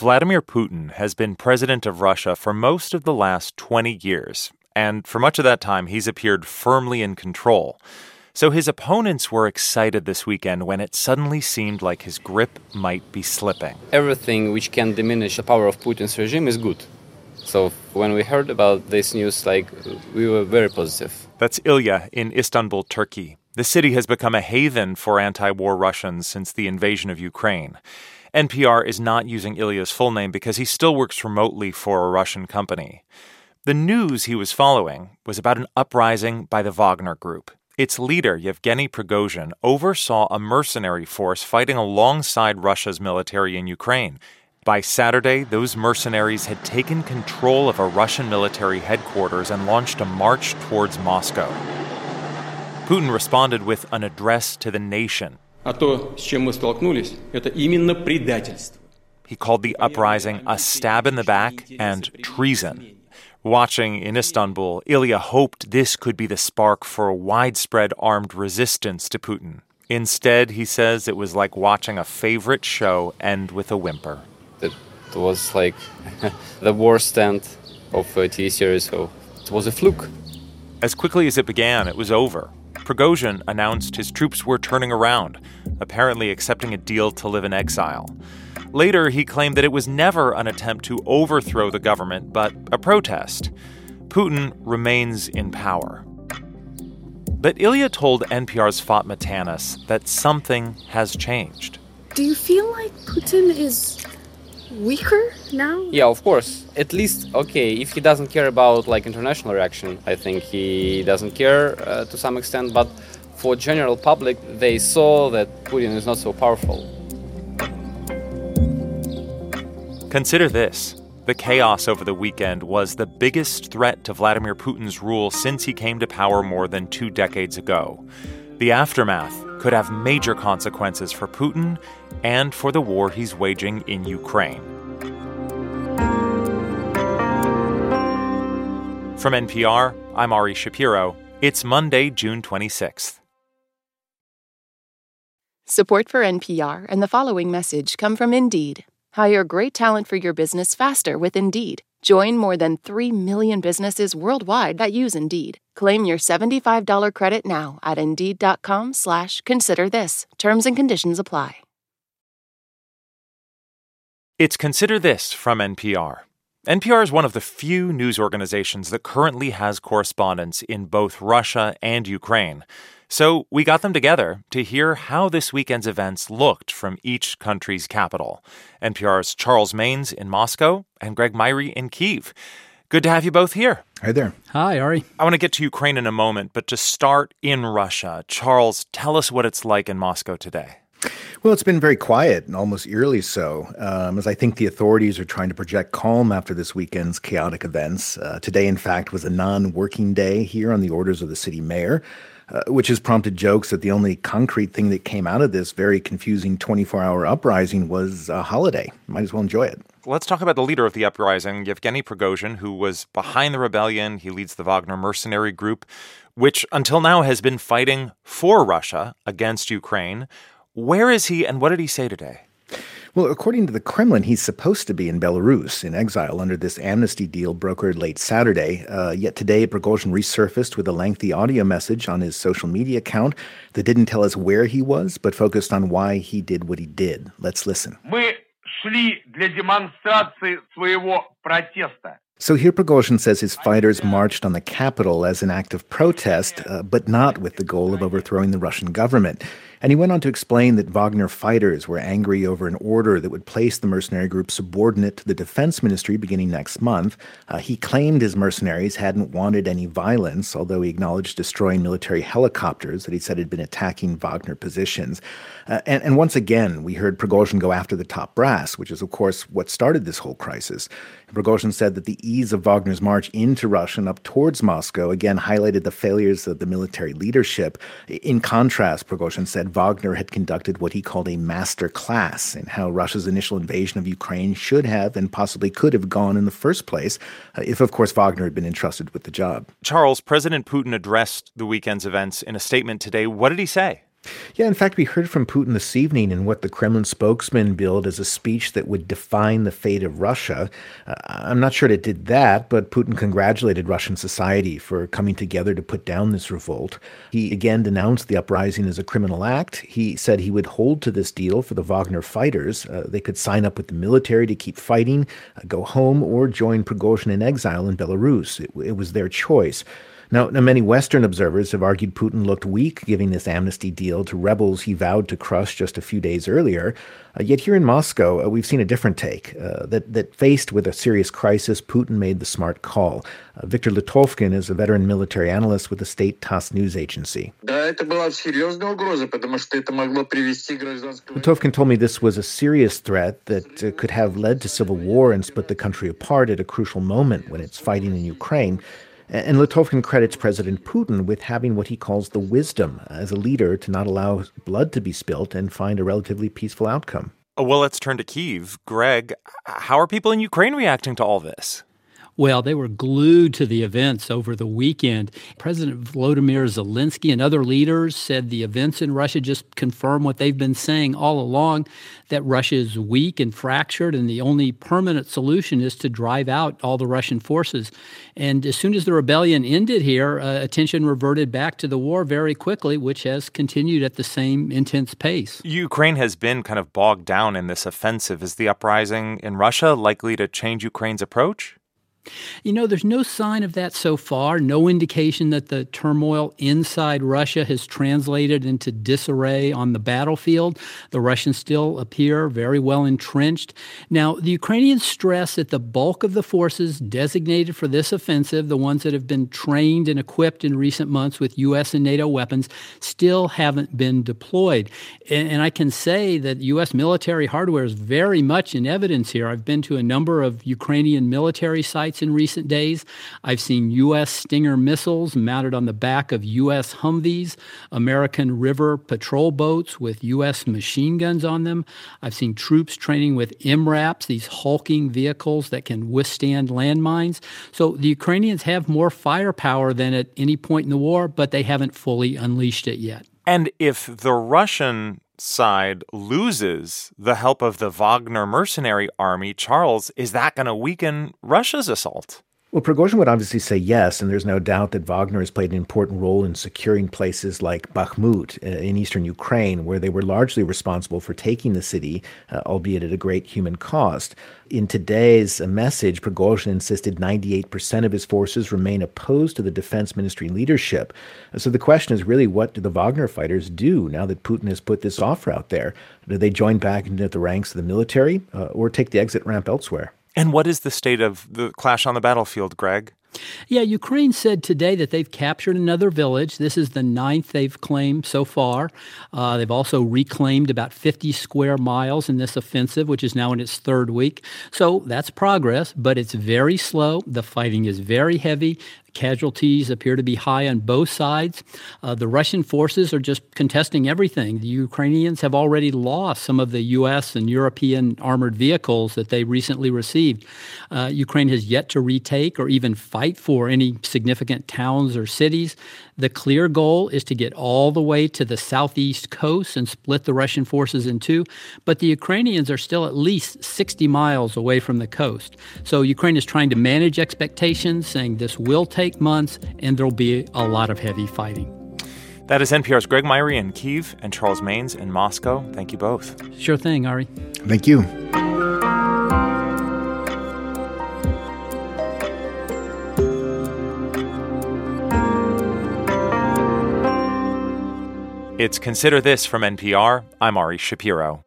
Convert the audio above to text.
Vladimir Putin has been president of Russia for most of the last 20 years, and for much of that time, he's appeared firmly in control. So his opponents were excited this weekend when it suddenly seemed like his grip might be slipping. Everything which can diminish the power of Putin's regime is good. So when we heard about this news, like we were very positive. That's Ilya in Istanbul, Turkey. The city has become a haven for anti war Russians since the invasion of Ukraine. NPR is not using Ilya's full name because he still works remotely for a Russian company. The news he was following was about an uprising by the Wagner Group. Its leader, Yevgeny Prigozhin, oversaw a mercenary force fighting alongside Russia's military in Ukraine. By Saturday, those mercenaries had taken control of a Russian military headquarters and launched a march towards Moscow. Putin responded with an address to the nation. А то, с чем мы столкнулись, это именно предательство. He called the uprising a stab in the back and treason. Watching in Istanbul, Ilya hoped this could be the spark for a widespread armed resistance to Putin. Instead, he says it was like watching a favorite show end with a whimper. It was like the worst end of a TV series, so it was a fluke. As quickly as it began, it was over. Prigozhin announced his troops were turning around, apparently accepting a deal to live in exile. Later, he claimed that it was never an attempt to overthrow the government, but a protest. Putin remains in power. But Ilya told NPR's Fatma Tanis that something has changed. Do you feel like Putin is weaker now? Yeah, of course. At least, okay, if he doesn't care about like international reaction, I think he doesn't care uh, to some extent. But for general public, they saw that Putin is not so powerful. Consider this. The chaos over the weekend was the biggest threat to Vladimir Putin's rule since he came to power more than two decades ago. The aftermath could have major consequences for Putin and for the war he's waging in Ukraine. From NPR, I'm Ari Shapiro. It's Monday, June 26th. Support for NPR and the following message come from Indeed. Hire great talent for your business faster with Indeed. Join more than 3 million businesses worldwide that use Indeed. Claim your $75 credit now at Indeed.com slash consider this. Terms and conditions apply. It's Consider This from NPR. NPR is one of the few news organizations that currently has correspondents in both Russia and Ukraine. So we got them together to hear how this weekend's events looked from each country's capital. NPR's Charles Maynes in Moscow and Greg Myre in Kiev. Good to have you both here. Hi there. Hi, Ari. I want to get to Ukraine in a moment, but to start in Russia, Charles, tell us what it's like in Moscow today. Well, it's been very quiet and almost eerily so, um, as I think the authorities are trying to project calm after this weekend's chaotic events. Uh, today, in fact, was a non working day here on the orders of the city mayor. Uh, which has prompted jokes that the only concrete thing that came out of this very confusing 24 hour uprising was a holiday. Might as well enjoy it. Let's talk about the leader of the uprising, Yevgeny Prigozhin, who was behind the rebellion. He leads the Wagner mercenary group, which until now has been fighting for Russia against Ukraine. Where is he and what did he say today? Well, according to the Kremlin, he's supposed to be in Belarus in exile under this amnesty deal brokered late Saturday. Uh, yet today, Prigozhin resurfaced with a lengthy audio message on his social media account that didn't tell us where he was, but focused on why he did what he did. Let's listen. Мы шли для демонстрации своего протеста. So here Prigozhin says his fighters marched on the capital as an act of protest, uh, but not with the goal of overthrowing the Russian government. And he went on to explain that Wagner fighters were angry over an order that would place the mercenary group subordinate to the defense ministry beginning next month. Uh, he claimed his mercenaries hadn't wanted any violence, although he acknowledged destroying military helicopters that he said had been attacking Wagner positions. Uh, and, and once again, we heard Prigozhin go after the top brass, which is, of course, what started this whole crisis. Prigozhin said that the ease of Wagner's march into Russia and up towards Moscow again highlighted the failures of the military leadership. In contrast, Prigozhin said Wagner had conducted what he called a master class in how Russia's initial invasion of Ukraine should have and possibly could have gone in the first place, uh, if, of course, Wagner had been entrusted with the job. Charles, President Putin addressed the weekend's events in a statement today. What did he say? Yeah, in fact, we heard from Putin this evening in what the Kremlin spokesman billed as a speech that would define the fate of Russia. Uh, I'm not sure it did that, but Putin congratulated Russian society for coming together to put down this revolt. He again denounced the uprising as a criminal act. He said he would hold to this deal for the Wagner fighters. Uh, they could sign up with the military to keep fighting, uh, go home, or join Prigozhin in exile in Belarus. It, it was their choice. Now, now, many Western observers have argued Putin looked weak giving this amnesty deal to rebels he vowed to crush just a few days earlier. Uh, yet here in Moscow, uh, we've seen a different take. Uh, that, that faced with a serious crisis, Putin made the smart call. Uh, Viktor Litovkin is a veteran military analyst with the state TASS news agency. Litovkin told me this was a serious threat that uh, could have led to civil war and split the country apart at a crucial moment when it's fighting in Ukraine. And Litovkin credits President Putin with having what he calls the wisdom as a leader to not allow blood to be spilt and find a relatively peaceful outcome. Well, let's turn to Kiev. Greg, how are people in Ukraine reacting to all this? Well, they were glued to the events over the weekend. President Volodymyr Zelensky and other leaders said the events in Russia just confirm what they've been saying all along that Russia is weak and fractured, and the only permanent solution is to drive out all the Russian forces. And as soon as the rebellion ended here, uh, attention reverted back to the war very quickly, which has continued at the same intense pace. Ukraine has been kind of bogged down in this offensive. Is the uprising in Russia likely to change Ukraine's approach? You know, there's no sign of that so far, no indication that the turmoil inside Russia has translated into disarray on the battlefield. The Russians still appear very well entrenched. Now, the Ukrainians stress that the bulk of the forces designated for this offensive, the ones that have been trained and equipped in recent months with U.S. and NATO weapons, still haven't been deployed. And, I can say that U.S. military hardware is very much in evidence here. I've been to a number of Ukrainian military sites in recent days. I've seen U.S. Stinger missiles mounted on the back of U.S. Humvees, American river patrol boats with U.S. machine guns on them. I've seen troops training with MRAPs, these hulking vehicles that can withstand landmines. So the Ukrainians have more firepower than at any point in the war, but they haven't fully unleashed it yet. And if the Russian side loses the help of the Wagner mercenary army, Charles, is that going to weaken Russia's assault? Well, Prigozhin would obviously say yes, and there's no doubt that Wagner has played an important role in securing places like Bakhmut uh, in eastern Ukraine, where they were largely responsible for taking the city, uh, albeit at a great human cost. In today's uh, message, Prigozhin insisted 98% of his forces remain opposed to the defense ministry leadership. So the question is really what do the Wagner fighters do now that Putin has put this offer out there? Do they join back into the ranks of the military uh, or take the exit ramp elsewhere? And what is the state of the clash on the battlefield, Greg? Yeah, Ukraine said today that they've captured another village. This is the ninth they've claimed so far. Uh, they've also reclaimed about 50 square miles in this offensive, which is now in its third week. So that's progress, but it's very slow. The fighting is very heavy. Casualties appear to be high on both sides. Uh, the Russian forces are just contesting everything. The Ukrainians have already lost some of the U.S. and European armored vehicles that they recently received. Uh, Ukraine has yet to retake or even fight for any significant towns or cities. The clear goal is to get all the way to the southeast coast and split the Russian forces in two, but the Ukrainians are still at least 60 miles away from the coast. So Ukraine is trying to manage expectations, saying this will take months and there'll be a lot of heavy fighting. That is NPR's Greg Myre in Kiev and Charles Maynes in Moscow. Thank you both. Sure thing, Ari. Thank you. It's Consider This from NPR. I'm Ari Shapiro.